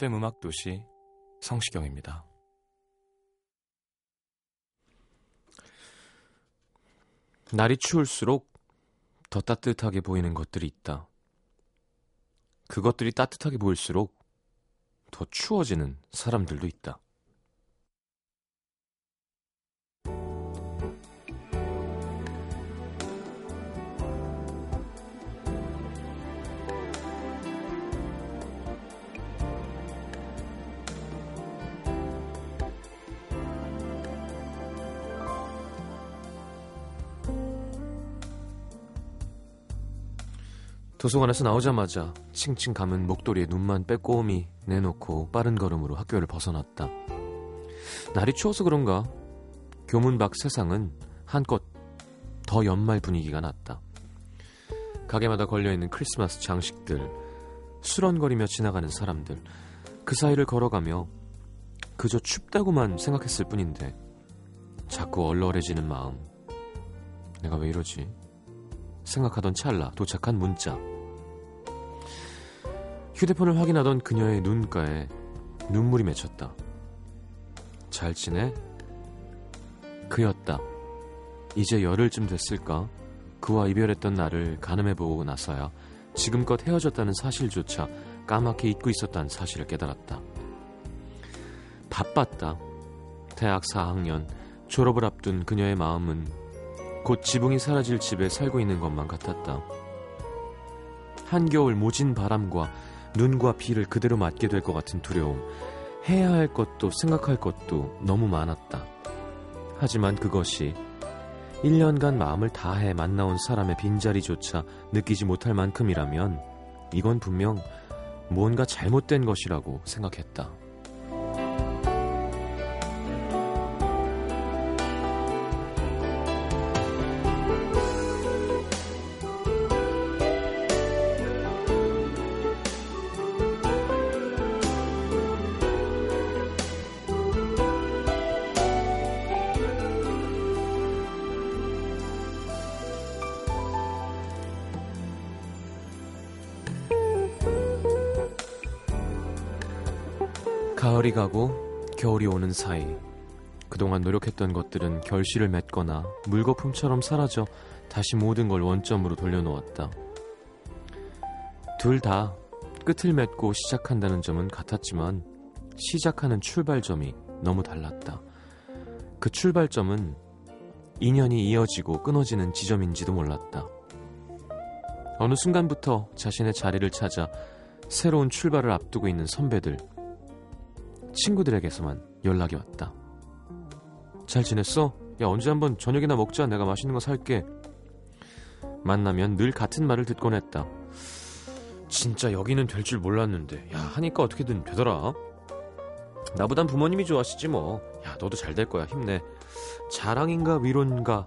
FM 음악 도시 성시경입니다. 날이 추울수록 더 따뜻하게 보이는 것들이 있다. 그것들이 따뜻하게 보일수록 더 추워지는 사람들도 있다. 도서관에서 나오자마자 칭칭 감은 목도리에 눈만 빼꼼히 내놓고 빠른 걸음으로 학교를 벗어났다. 날이 추워서 그런가 교문 밖 세상은 한껏 더 연말 분위기가 났다. 가게마다 걸려있는 크리스마스 장식들, 수런거리며 지나가는 사람들, 그 사이를 걸어가며 그저 춥다고만 생각했을 뿐인데 자꾸 얼얼해지는 마음. 내가 왜 이러지? 생각하던 찰나 도착한 문자. 휴대폰을 확인하던 그녀의 눈가에 눈물이 맺혔다. 잘 지내? 그였다. 이제 열흘쯤 됐을까? 그와 이별했던 나를 가늠해보고 나서야 지금껏 헤어졌다는 사실조차 까맣게 잊고 있었다는 사실을 깨달았다. 바빴다. 대학 4학년 졸업을 앞둔 그녀의 마음은 곧 지붕이 사라질 집에 살고 있는 것만 같았다. 한겨울 모진 바람과 눈과 비를 그대로 맞게 될 것 같은 두려움, 해야 할 것도 생각할 것도 너무 많았다. 하지만 그것이 1년간 마음을 다해 만나온 사람의 빈자리조차 느끼지 못할 만큼이라면 이건 분명 뭔가 잘못된 것이라고 생각했다. 가을이 가고 겨울이 오는 사이 그동안 노력했던 것들은 결실을 맺거나 물거품처럼 사라져 다시 모든 걸 원점으로 돌려놓았다. 둘 다 끝을 맺고 시작한다는 점은 같았지만 시작하는 출발점이 너무 달랐다. 그 출발점은 인연이 이어지고 끊어지는 지점인지도 몰랐다. 어느 순간부터 자신의 자리를 찾아 새로운 출발을 앞두고 있는 선배들, 친구들에게서만 연락이 왔다. 잘 지냈어? 야, 언제 한번 저녁이나 먹자. 내가 맛있는 거 살게. 만나면 늘 같은 말을 듣곤 했다. 진짜 여기는 될 줄 몰랐는데. 야, 하니까 어떻게든 되더라. 나보단 부모님이 좋아하시지 뭐. 야, 너도 잘 될 거야. 힘내. 자랑인가 위로인가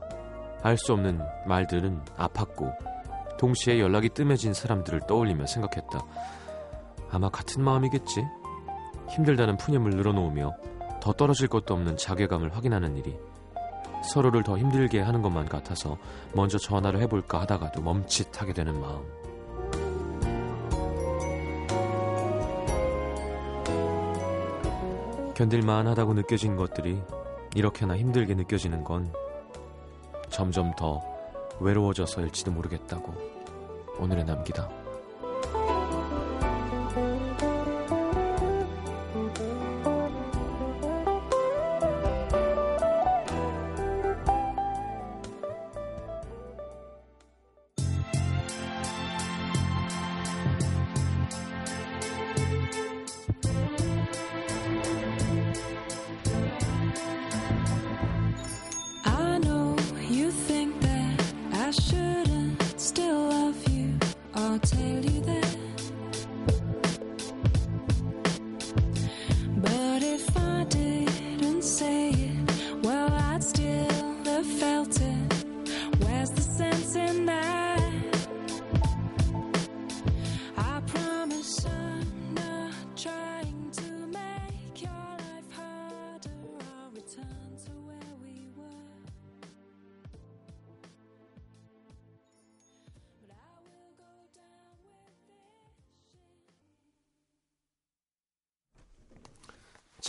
알 수 없는 말들은 아팠고 동시에 연락이 뜸해진 사람들을 떠올리며 생각했다. 아마 같은 마음이겠지. 힘들다는 푸념을 늘어놓으며 더 떨어질 것도 없는 자괴감을 확인하는 일이 서로를 더 힘들게 하는 것만 같아서 먼저 전화를 해볼까 하다가도 멈칫하게 되는 마음. 견딜만 하다고 느껴진 것들이 이렇게나 힘들게 느껴지는 건 점점 더 외로워져서일지도 모르겠다고 오늘에 남기다.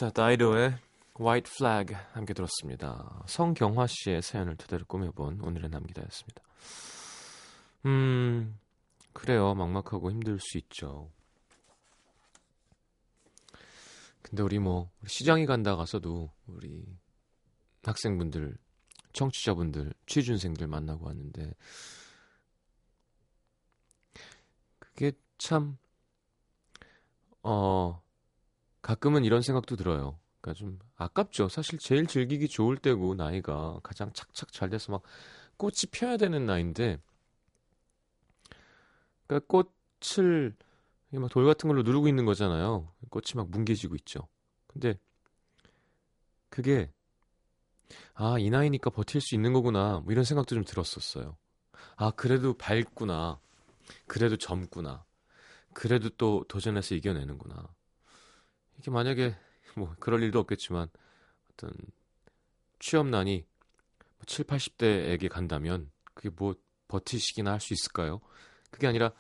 자, 다이도의 White Flag 함께 들었습니다. 성경화 씨의 사연을 토대로 꾸며본 오늘의 남기다였습니다. 음, 그래요. 막막하고 힘들 수 있죠. 근데 우리 뭐 시장에 간다 가서도 우리 학생분들, 청취자분들, 취준생들 만나고 왔는데 그게 참 어, 가끔은 이런 생각도 들어요. 그러니까 좀 아깝죠. 사실 제일 즐기기 좋을 때고 나이가 가장 착착 잘 돼서 막 꽃이 펴야 되는 나이인데 그러니까 꽃을 막 돌 같은 걸로 누르고 있는 거잖아요. 꽃이 막 뭉개지고 있죠. 근데 그게 아, 이 나이니까 버틸 수 있는 거구나. 뭐 이런 생각도 좀 들었었어요. 아, 그래도 밝구나. 그래도 젊구나. 그래도 또 도전해서 이겨내는구나. 이게 만약에 뭐 그럴 일도 없겠지만 어떤 취업난이 7, 80대에게 간다면 그게 뭐 버티시기나 할 수 있을까요? 그게 아니라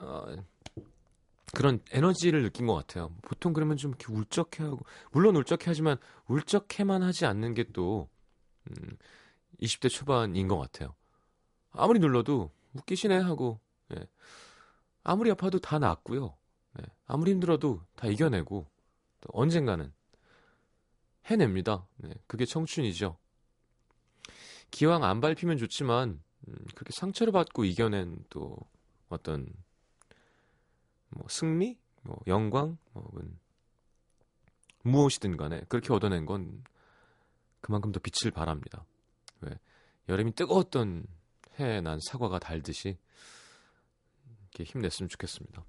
어, 그런 에너지를 느낀 것 같아요. 보통 그러면 좀 이렇게 울적해 하고 물론 울적해 하지만 울적해만 하지 않는 게또 음, 20대 초반인 것 같아요. 아무리 눌러도 웃기시네 하고 예. 아무리 아파도 다 낫고요. 예. 아무리 힘들어도 다 이겨내고 또 언젠가는 해냅니다. 네. 그게 청춘이죠. 기왕 안 밟히면 좋지만 음, 그렇게 상처를 받고 이겨낸 또 어떤 뭐 승리, 뭐 영광, 뭐 무엇이든 간에 그렇게 얻어낸 건 그만큼 더 빛을 발합니다. 왜 여름이 뜨거웠던 해에 난 사과가 달듯이 이렇게 힘냈으면 좋겠습니다.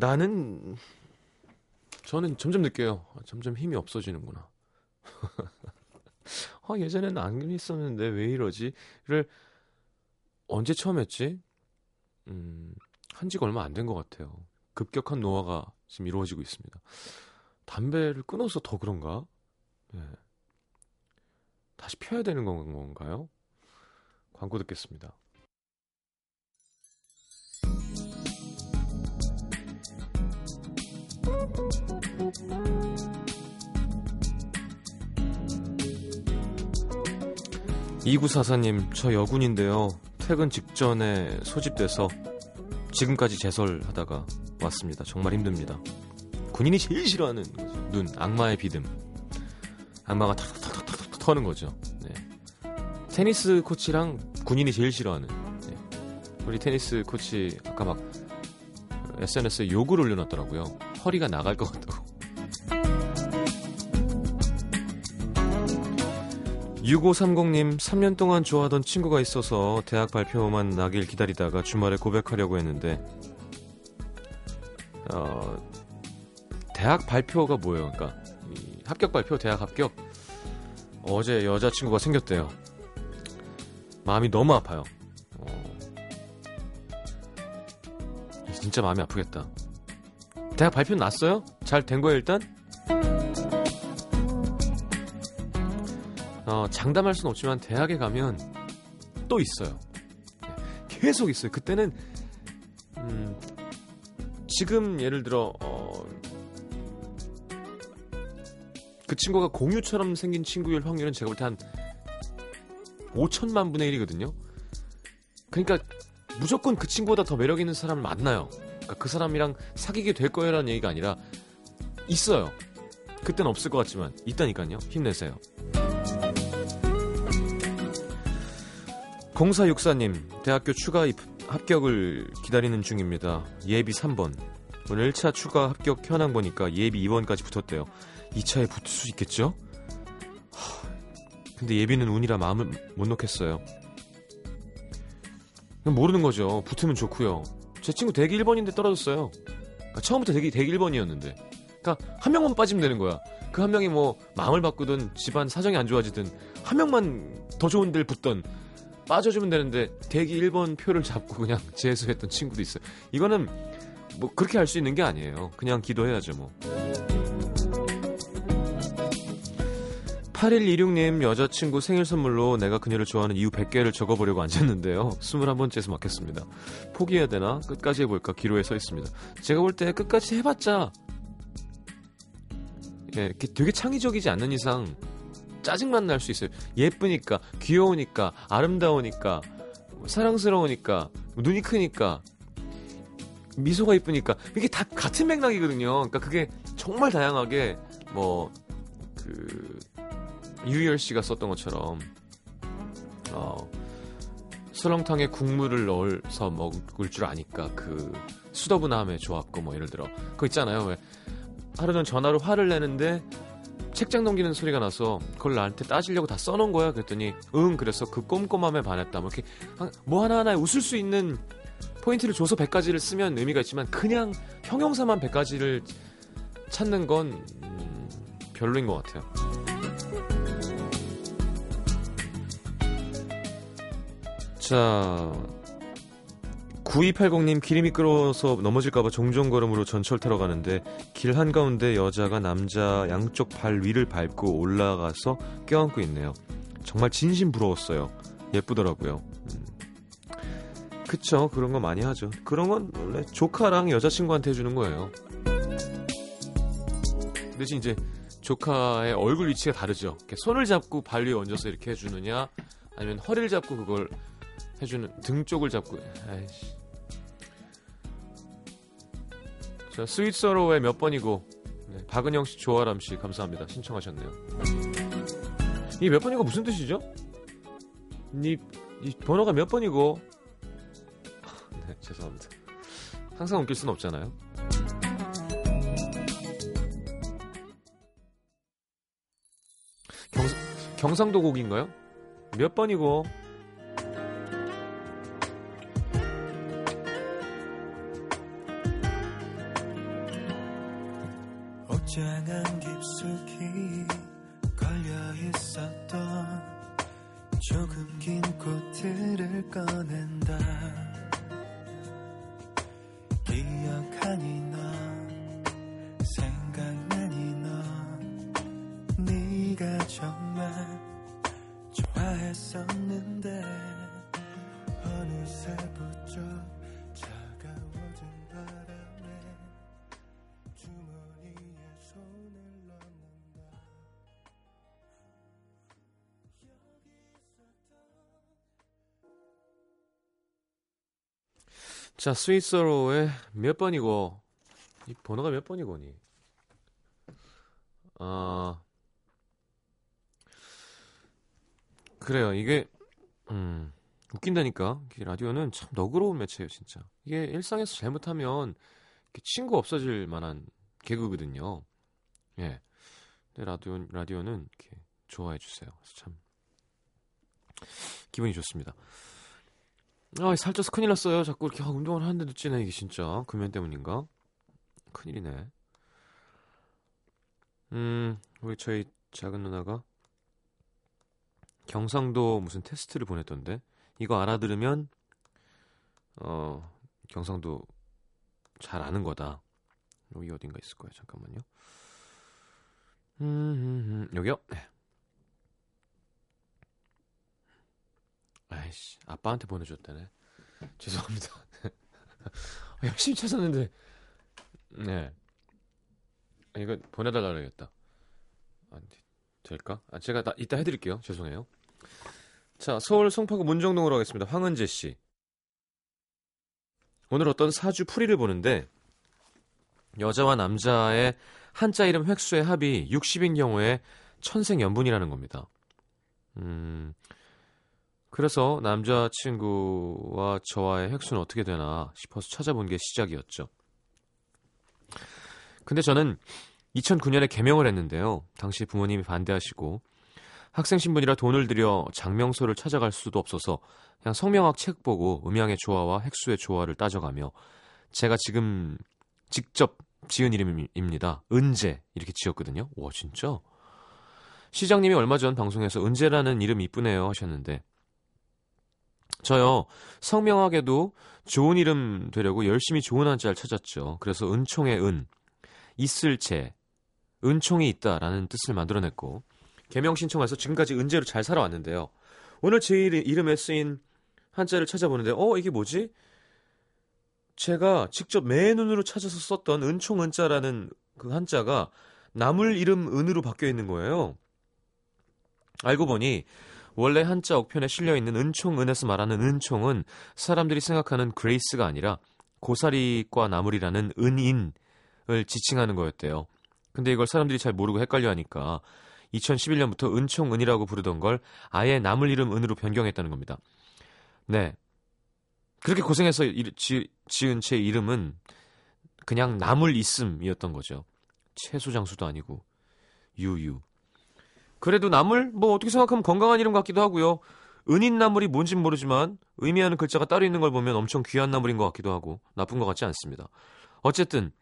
나는 저는 점점 느껴요. 아, 점점 힘이 없어지는구나. 아, 예전에는 안 있었는데 왜 이러지?를 언제 처음 했지? 음, 한 지가 얼마 안 된 것 같아요. 급격한 노화가 지금 이루어지고 있습니다. 담배를 끊어서 더 그런가? 네. 다시 펴야 되는 건가요? 광고 듣겠습니다. 이구사사님, 저 여군인데요. 퇴근 직전에 소집돼서 지금까지 제설하다가 왔습니다. 정말 힘듭니다. 군인이 제일 싫어하는. 눈, 악마의 비듬. 악마가 탁탁탁탁탁 터는 거죠. 네. 테니스 코치랑 군인이 제일 싫어하는. 네. 우리 테니스 코치 아까 막 SNS에 욕을 올려놨더라고요. 허리가 나갈 것 같다고. 6530님, 3년 동안 좋아하던 친구가 있어서 대학 발표만 나길 기다리다가 주말에 고백하려고 했는데, 어, 대학 발표가 뭐예요? 그러니까, 합격 발표, 대학 합격. 어제 여자친구가 생겼대요. 마음이 너무 아파요. 어, 진짜 마음이 아프겠다. 대학 발표 났어요? 잘 된 거예요, 일단? 어, 장담할 수는 없지만 대학에 가면 또 있어요. 네, 계속 있어요. 그때는 음, 지금 예를 들어 어, 그 친구가 공유처럼 생긴 친구일 확률은 제가 볼 때 한 5천만 분의 1이거든요. 그러니까 무조건 그 친구보다 더 매력 있는 사람을 만나요. 그러니까 그 사람이랑 사귀게 될 거예요라는 얘기가 아니라 있어요. 그땐 없을 것 같지만 있다니까요. 힘내세요. 0464님, 대학교 추가 입, 합격을 기다리는 중입니다. 예비 3번. 오늘 1차 추가 합격 현황 보니까 예비 2번까지 붙었대요. 2차에 붙을 수 있겠죠? 하, 근데 예비는 운이라 마음을 못 놓겠어요. 모르는 거죠. 붙으면 좋고요. 제 친구 대기 1번인데 떨어졌어요. 그러니까 처음부터 대기, 대기 1번이었는데. 그러니까 한 명만 빠지면 되는 거야. 그 한 명이 뭐 마음을 바꾸든 집안 사정이 안 좋아지든 한 명만 더 좋은 데를 붙던 빠져주면 되는데 대기 1번 표를 잡고 그냥 재수했던 친구도 있어요. 이거는 뭐 그렇게 할 수 있는 게 아니에요. 그냥 기도해야죠 뭐. 8126님 여자친구 생일 선물로 내가 그녀를 좋아하는 이유 100개를 적어보려고 앉았는데요. 21번째에서 막혔습니다. 포기해야 되나? 끝까지 해볼까? 기로에 서 있습니다. 제가 볼 때 끝까지 해봤자 예, 되게 창의적이지 않는 이상 짜증만 날 수 있어요. 예쁘니까, 귀여우니까, 아름다우니까, 사랑스러우니까, 눈이 크니까, 미소가 이쁘니까 이게 다 같은 맥락이거든요. 그러니까 그게 정말 다양하게 뭐 그 유희열 씨가 썼던 것처럼 어 설렁탕에 국물을 넣어서 먹을 줄 아니까 그 수더분함에 좋았고 뭐 예를 들어 그거 있잖아요. 왜 하루는 전화로 화를 내는데 책장 넘기는 소리가 나서 그걸 나한테 따지려고 다 써놓은 거야. 그랬더니 응 그래서 그 꼼꼼함에 반했다. 뭐 이렇게 뭐 하나하나 웃을 수 있는 포인트를 줘서 100가지를 쓰면 의미가 있지만 그냥 형용사만 100가지를 찾는 건 음, 별로인 것 같아요. 자, 9280님 길이 미끄러워서 넘어질까봐 종종 걸음으로 전철 타러 가는데 길 한가운데 여자가 남자 양쪽 발 위를 밟고 올라가서 껴안고 있네요. 정말 진심 부러웠어요. 예쁘더라고요. 음. 그쵸 그런 거 많이 하죠 그런 건 원래 조카랑 여자친구한테 해주는 거예요 대신 이제 조카의 얼굴 위치가 다르죠 손을 잡고 발 위에 얹어서 이렇게 해주느냐 아니면 허리를 잡고 그걸 해주는 등 쪽을 잡고 아이씨 자 스윗서로의 몇 번이고 네, 박은영 씨 조아람 씨 감사합니다 신청하셨네요 이 몇 번이고 무슨 뜻이죠? 이, 이 번호가 몇 번이고 네, 죄송합니다. 항상 웃길 수는 없잖아요. 경, 경상도 곡인가요? 몇 번이고? 옷장안 깊숙이 걸려 있었던 조금 긴 꽃들을 꺼낸다 자, 스위스로의 몇 번이고? 이 번호가 몇 번이고니? 아, 그래요. 이게, 음, 웃긴다니까. 이 라디오는 참 너그러운 매체예요, 진짜. 이게 일상에서 잘못하면 친구 없어질 만한 개그거든요. 예. 근데 라디오, 라디오는 이렇게 좋아해 주세요. 참, 기분이 좋습니다. 아, 살쪄서 큰일 났어요. 자꾸 이렇게 아, 운동을 하는데도 찌네, 이게 진짜. 금연 때문인가? 큰일이네. 음, 우리 저희 작은 누나가 경상도 무슨 테스트를 보냈던데, 이거 알아들으면, 어, 경상도 잘 아는 거다. 여기 어딘가 있을 거예요. 잠깐만요. 음, 음, 음. 여기요? 네. 아이씨, 아빠한테 보내줬다네. 죄송합니다. 열심히 찾았는데, 네. 이거 보내달라 그래야겠다. 안 돼, 될까? 아, 제가 나, 이따 해드릴게요. 죄송해요. 자, 서울 송파구 문정동으로 가겠습니다. 황은재 씨. 오늘 어떤 사주 풀이를 보는데, 여자와 남자의 한자 이름 획수의 합이 60인 경우에 천생연분이라는 겁니다. 음, 그래서 남자친구와 저와의 획수는 어떻게 되나 싶어서 찾아본 게 시작이었죠. 근데 저는 2009년에 개명을 했는데요. 당시 부모님이 반대하시고 학생 신분이라 돈을 들여 장명소를 찾아갈 수도 없어서 그냥 성명학 책 보고 음양의 조화와 획수의 조화를 따져가며 제가 지금 직접 지은 이름입니다. 은재 이렇게 지었거든요. 와 진짜? 시장님이 얼마 전 방송에서 은재라는 이름 이쁘네요 하셨는데 저요 성명학에도 좋은 이름 되려고 열심히 좋은 한자를 찾았죠. 그래서 은총의 은, 있을 재, 은총이 있다라는 뜻을 만들어냈고 개명 신청해서 지금까지 은재로 잘 살아왔는데요. 오늘 제 이름에 쓰인 한자를 찾아보는데 어 이게 뭐지? 제가 직접 매 눈으로 찾아서 썼던 은총 은자라는 그 한자가 나물 이름 은으로 바뀌어 있는 거예요. 알고 보니 원래 한자 억편에 실려 있는 은총은에서 말하는 은총은 사람들이 생각하는 grace가 아니라 고사리과 나물이라는 은인을 지칭하는 거였대요. 근데 이걸 사람들이 잘 모르고 헷갈려 하니까 2011년부터 은총은이라고 부르던 걸 아예 나물 이름 은으로 변경했다는 겁니다. 네. 그렇게 고생해서 지, 지은 제 이름은 그냥 나물 있음이었던 거죠. 채소 장수도 아니고 유유. 그래도 나물 뭐 어떻게 생각하면 건강한 이름 같기도 하고요. 은인 나물이 뭔진 모르지만 의미하는 글자가 따로 있는 걸 보면 엄청 귀한 나물인 것 같기도 하고 나쁜 것 같지 않습니다. 어쨌든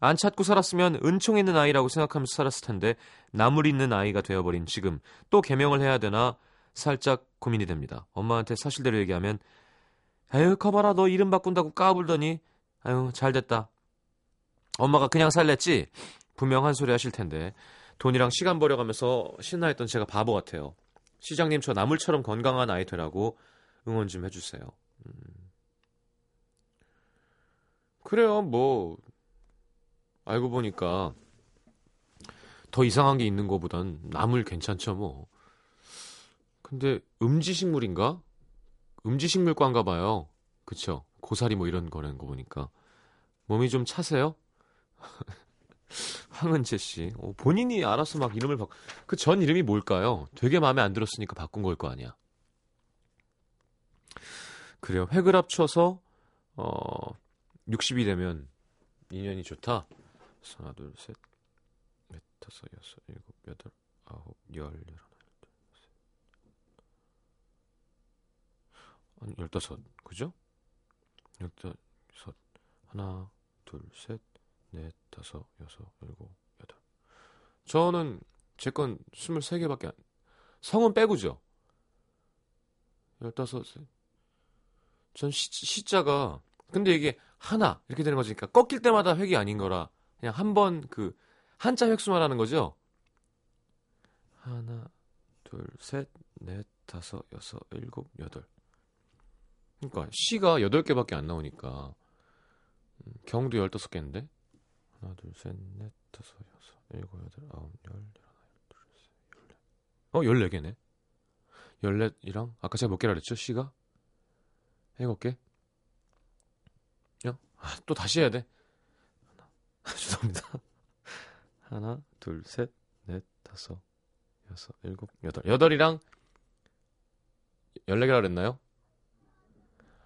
안 찾고 살았으면 은총 있는 아이라고 생각하면서 살았을 텐데 나물 있는 아이가 되어버린 지금 또 개명을 해야 되나 살짝 고민이 됩니다. 엄마한테 사실대로 얘기하면 에휴 커봐라 너 이름 바꾼다고 까불더니 아유 잘됐다. 엄마가 그냥 살랬지 분명 한 소리 하실 텐데 돈이랑 시간 버려가면서 신나했던 제가 바보 같아요. 시장님 저 나물처럼 건강한 아이 되라고 응원 좀 해주세요. 음. 그래요 뭐 알고 보니까 더 이상한 게 있는 것보단 나물 괜찮죠 뭐. 근데 음지식물인가? 음지식물과인가 봐요. 그쵸? 고사리 뭐 이런 거라는 거 보니까 몸이 좀 차세요? 황은재 씨, 어, 본인이 알아서 막 이름을 바, 그 전 이름이 뭘까요? 되게 마음에 안 들었으니까 바꾼 걸 거 아니야. 그래요. 획을 합쳐서 어 60이 되면 인연이 좋다. 하나, 둘, 셋, 넷, 다섯, 여섯, 일곱, 여덟, 아홉, 열, 열하나. 아니, 열다섯, 그죠? 열다섯, 하나, 둘, 셋, 넷, 다섯, 여섯, 일곱, 여덟. 저는 제 건 23개밖에 안, 성은 빼고죠. 열다섯, 전 시, 시자가, 근데 이게 하나, 이렇게 되는 거니까 꺾일 때마다 획이 아닌 거라, 그냥 한 번 그 한자 획수만 하는 거죠. 하나, 둘, 셋, 넷, 다섯, 여섯, 일곱, 여덟. 그러니까 시가 여덟 개밖에 안 나오니까 음, 경도 열다섯 개인데 하나, 둘, 셋, 넷, 다섯, 여섯, 일곱, 여덟, 아홉, 열, 열하나, 열둘, 셋, 열넷. 어, 열네 개네. 열넷이랑 아까 제가 몇 개라 그랬죠? 시가 일곱 개. 야, 아, 또 다시 해야 돼. 죄송합니다. 하나, 둘, 셋, 넷, 다섯, 여섯, 일곱, 여덟. 여덟이랑 열네 개라 그랬나요?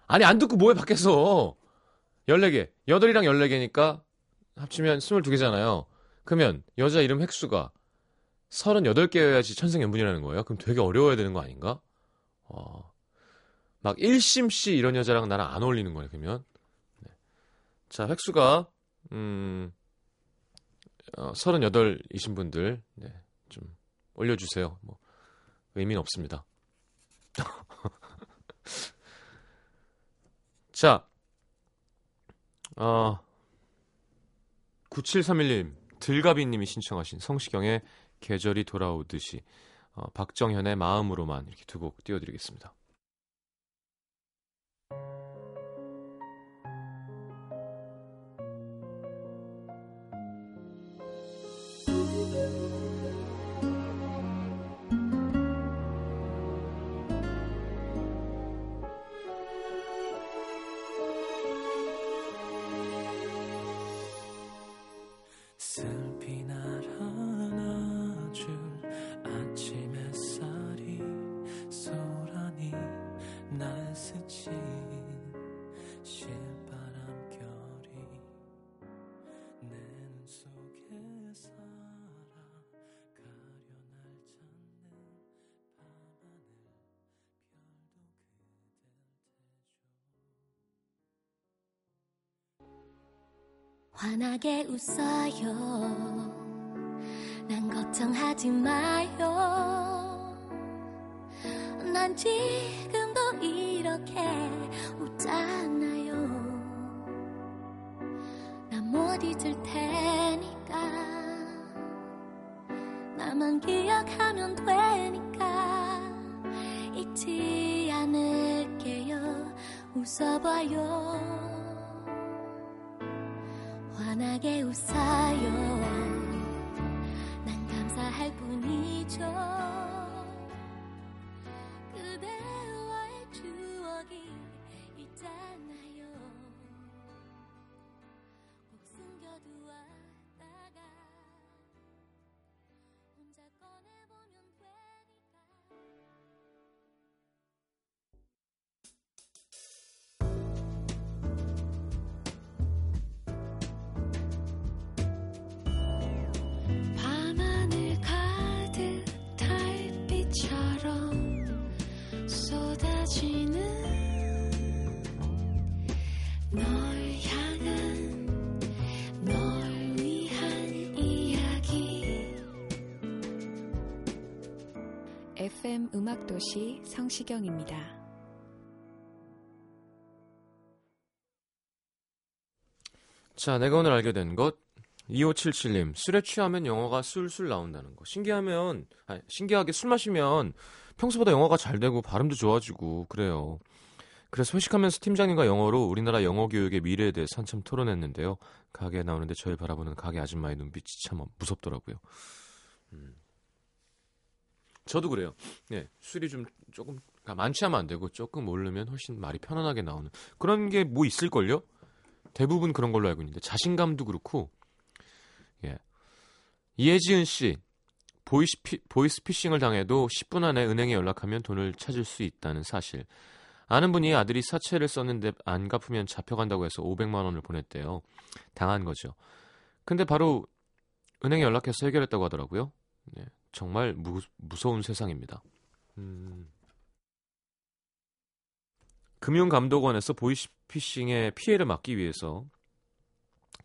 아니, 안 듣고 뭐해, 밖에서. 열네 개. 여덟이랑 열네 개니까 합치면 스물두 개잖아요. 그러면 여자 이름 획수가 서른여덟 개여야지 천생연분이라는 거예요? 그럼 되게 어려워야 되는 거 아닌가? 어. 막 1심 씨 이런 여자랑 나랑 안 어울리는 거네, 그러면. 네. 자, 획수가 음, 어, 38이신 분들, 네, 좀 올려 주세요. 뭐, 의미는 없습니다. 자, 어, 9731님, 들가비님이 신청하신 성시경의 계절이 돌아오듯이, 어, 박정현의 마음으로만 이렇게 두 곡 띄워드리겠습니다. 환하게 웃어요. 난 걱정하지 마요. 난 지금도 이렇게 웃잖아요. 난 못 잊을 테니까. 나만 기억하면 되니까. 잊지 않을게요. 웃어봐요. 환하게 웃어요. 난 감사할 뿐이죠. 그대와의 추억이 있잖아. FM 음악도시 성시경입니다. 자, 내가 오늘 알게 된 것. 2577님, 술에 취하면 영어가 술술 나온다는 거. 신기하면, 아니, 신기하게 술 마시면 평소보다 영어가 잘 되고 발음도 좋아지고 그래요. 그래서 회식하면서 팀장님과 영어로 우리나라 영어 교육의 미래에 대해서 한참 토론했는데요. 가게에 나오는데 저를 바라보는 가게 아줌마의 눈빛이 참 무섭더라고요. 음. 저도 그래요. 네, 술이 좀 조금 많지 하면 안 되고 조금 오르면 훨씬 말이 편안하게 나오는 그런 게 뭐 있을걸요? 대부분 그런 걸로 알고 있는데 자신감도 그렇고 예. 이혜지은 씨 보이스피, 보이스피싱을 당해도 10분 안에 은행에 연락하면 돈을 찾을 수 있다는 사실 아는 분이 아들이 사채를 썼는데 안 갚으면 잡혀간다고 해서 500만 원을 보냈대요 당한 거죠 근데 바로 은행에 연락해서 해결했다고 하더라고요 예. 정말 무, 무서운 세상입니다 음. 금융감독원에서 보이스피싱의 피해를 막기 위해서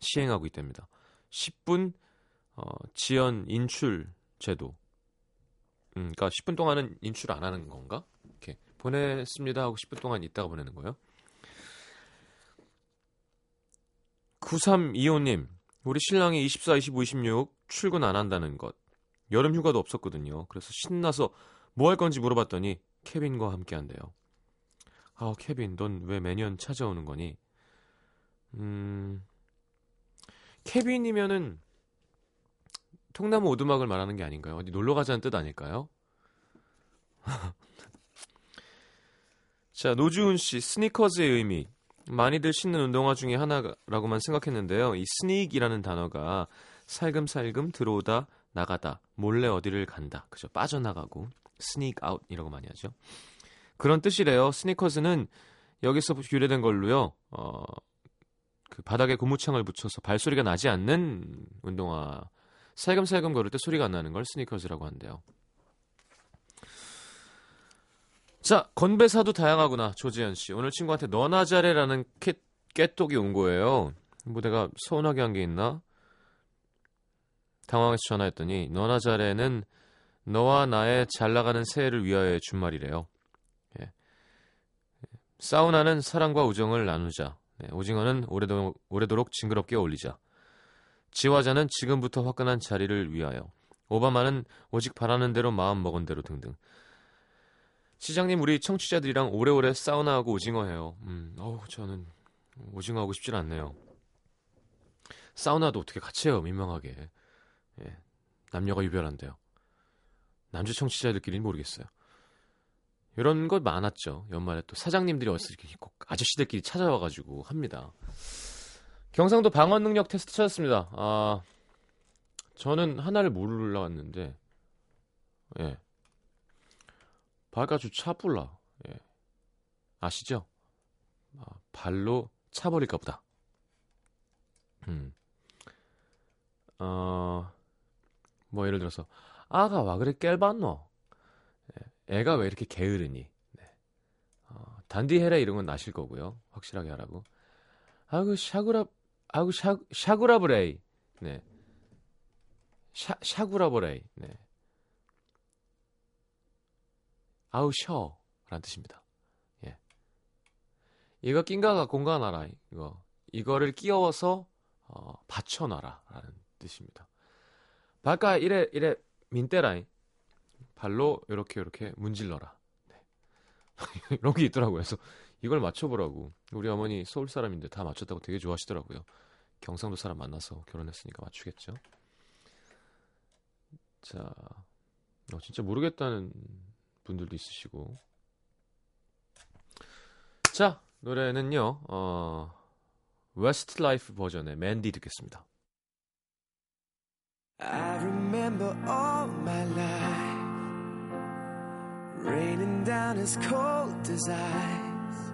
시행하고 있답니다. 10분 어, 지연 인출 제도. 음, 그러니까 10분 동안은 인출 안 하는 건가? 이렇게 보냈습니다 하고 10분 동안 있다가 보내는 거예요. 9325님, 우리 신랑이 24, 25, 26 출근 안 한다는 것. 여름 휴가도 없었거든요. 그래서 신나서 뭐 할 건지 물어봤더니 케빈과 함께 한대요. 아, 케빈, 넌 왜 매년 찾아오는 거니? 음, 케빈이면은 통나무 오두막을 말하는 게 아닌가요? 어디 놀러 가자는 뜻 아닐까요? 자, 노주훈 씨, 스니커즈의 의미. 많이들 신는 운동화 중에 하나라고만 생각했는데요. 이 sneak이라는 단어가 살금살금 들어오다, 나가다, 몰래 어디를 간다. 그죠? 빠져나가고, sneak out이라고 많이 하죠. 그런 뜻이래요. 스니커즈는 여기서 유래된 걸로요. 어, 그 바닥에 고무창을 붙여서 발소리가 나지 않는 운동화. 살금살금 걸을 때 소리가 안 나는 걸 스니커즈라고 한대요. 자, 건배사도 다양하구나. 조지현 씨. 오늘 친구한테 너나 잘해라는 깨, 깨똑이 온 거예요. 뭐 내가 서운하게 한 게 있나? 당황해서 전화했더니 너나 잘해는 너와 나의 잘 나가는 새해를 위하여의 준말이래요. 사우나는 사랑과 우정을 나누자. 네, 오징어는 오래도록, 오래도록 징그럽게 어울리자. 지화자는 지금부터 화끈한 자리를 위하여. 오바마는 오직 바라는 대로 마음 먹은 대로 등등. 시장님 우리 청취자들이랑 오래오래 사우나하고 오징어 해요. 음, 어우 저는 오징어 하고 싶질 않네요. 사우나도 어떻게 같이 해요 민망하게. 예, 남녀가 유별한데요. 남자 청취자들끼리는 모르겠어요. 이런 것 많았죠. 연말에 또 사장님들이 어서 이렇게 꼭 아저씨들끼리 찾아와가지고 합니다. 경상도 방언 능력 테스트 찾았습니다. 아, 저는 하나를 몰라왔는데, 예. 발가주 차불라. 예. 아시죠? 아, 발로 차버릴까 보다. 음. 어, 뭐 예를 들어서, 아가 와 그래 깰봤노? 애가 왜 이렇게 게으르니? 네. 어, 단디 해라 이런 건 나실 거고요. 확실하게 하라고. 아구 샤구라 아구 샤 샤구라브레이. 네. 샤 샤구라브레이. 네. 아우 셔라는 뜻입니다. 예. 이거 낀가가 공간하라. 이거 이거를 끼워서 어, 받쳐놔라라는 뜻입니다. 바까 이래 이래 민때라이. 발로 이렇게 이렇게 문질러라. 네. 이런 게 있더라고요. 그래서 이걸 맞춰보라고. 우리 어머니 서울 사람인데 다 맞췄다고 되게 좋아하시더라고요. 경상도 사람 만나서 결혼했으니까 맞추겠죠. 자, 어, 진짜 모르겠다는 분들도 있으시고. 자, 노래는요, 어, 웨스트 라이프 버전의 맨디 듣겠습니다. I remember all my life raining down as cold as ice.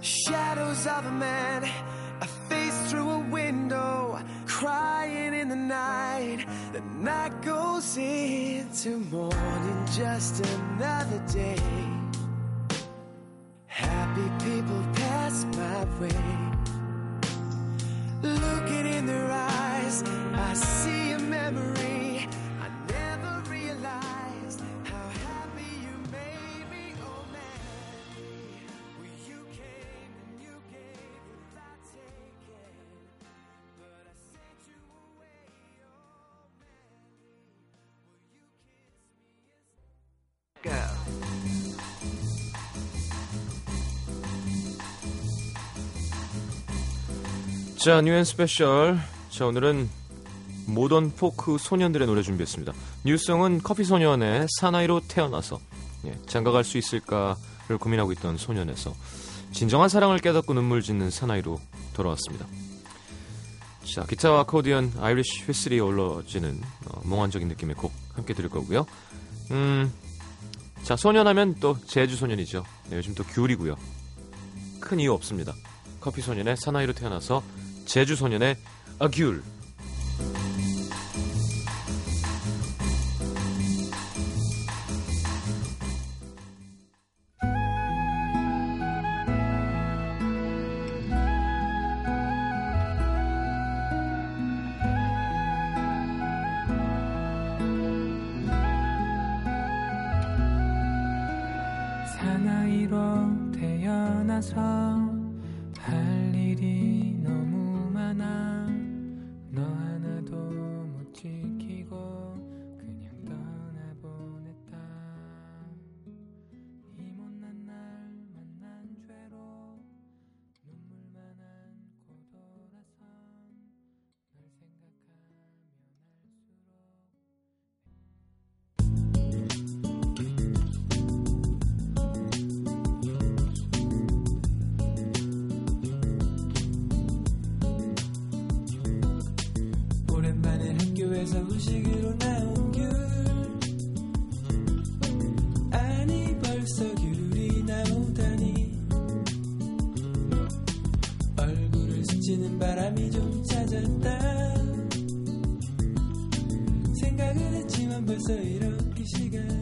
Shadows of a man, a face through a window, crying in the night. The night goes into morning, just another day. Happy people pass my way. Looking in their eyes, I see a memory. 자, New and Special. 자, 오늘은 모던 포크 소년들의 노래 준비했습니다. New song은 커피 소년의 사나이로 태어나서 예, 장가갈 수 있을까를 고민하고 있던 소년에서 진정한 사랑을 깨닫고 눈물 짓는 사나이로 돌아왔습니다. 자, 기타와 아코디언, Irish whistle이 어우러지는 어, 몽환적인 느낌의 곡 함께 들을 거고요. 음, 자, 소년하면 또 제주 소년이죠. 네, 요즘 또 귤이고요. 큰 이유 없습니다. 커피 소년의 사나이로 태어나서 제주 소년의 아귤. 사나이로 태어나서 스치는 바람이 좀 찾았다. 생각은 했지만 벌써 이렇게 시간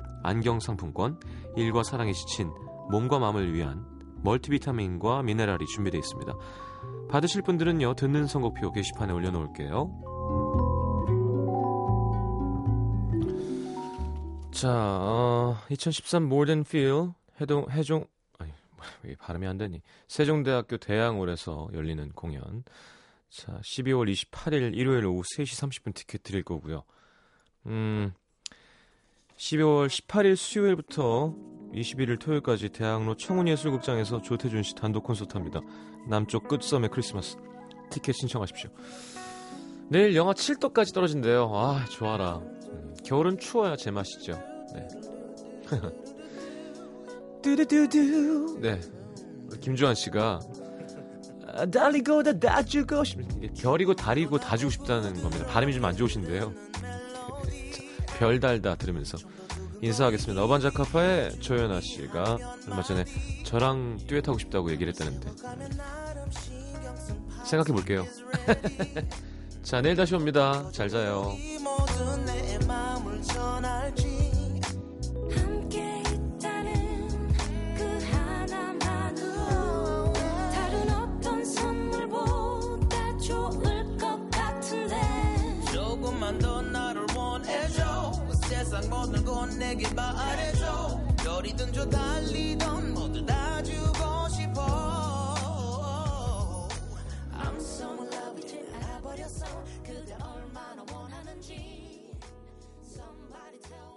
안경 상품권, 일과 사랑에 지친 몸과 마음을 위한 멀티비타민과 미네랄이 준비되어 있습니다. 받으실 분들은요, 듣는 선곡표 게시판에 올려놓을게요. 자, 어, 2013 More Than Feel 해동, 해종, 아니, 왜 발음이 안 되니? 세종대학교 대학홀에서 열리는 공연. 자, 12월 28일 일요일 오후 3시 30분 티켓 드릴 거고요. 음, 12월 18일 수요일부터 21일 토요일까지 대학로 청운예술극장에서 조태준 씨 단독 콘서트 합니다. 남쪽 끝섬의 크리스마스. 티켓 신청하십시오. 내일 영하 7도까지 떨어진대요. 아, 좋아라. 음, 겨울은 추워야 제맛이죠. 네. 뚜두두두. 네. 김주환 씨가 아, 달리고 다 다 주고 싶 이게 별이고 달이고 다 주고 싶다는 겁니다. 발음이 좀 안 좋으신데요. 자, 별 달다 들으면서 인사하겠습니다. 어반자카파의 조연아 씨가 얼마 전에 저랑 듀엣하고 싶다고 얘기를 했다는데 생각해 볼게요. 자 내일 다시 옵니다. 잘 자요. 장보는 건 내게 말해줘. 별이든 저 달리던 모두 다 주고 싶어. I'm so in love with you. 알아버렸어. 그대 얼마나 원하는지. Somebody tell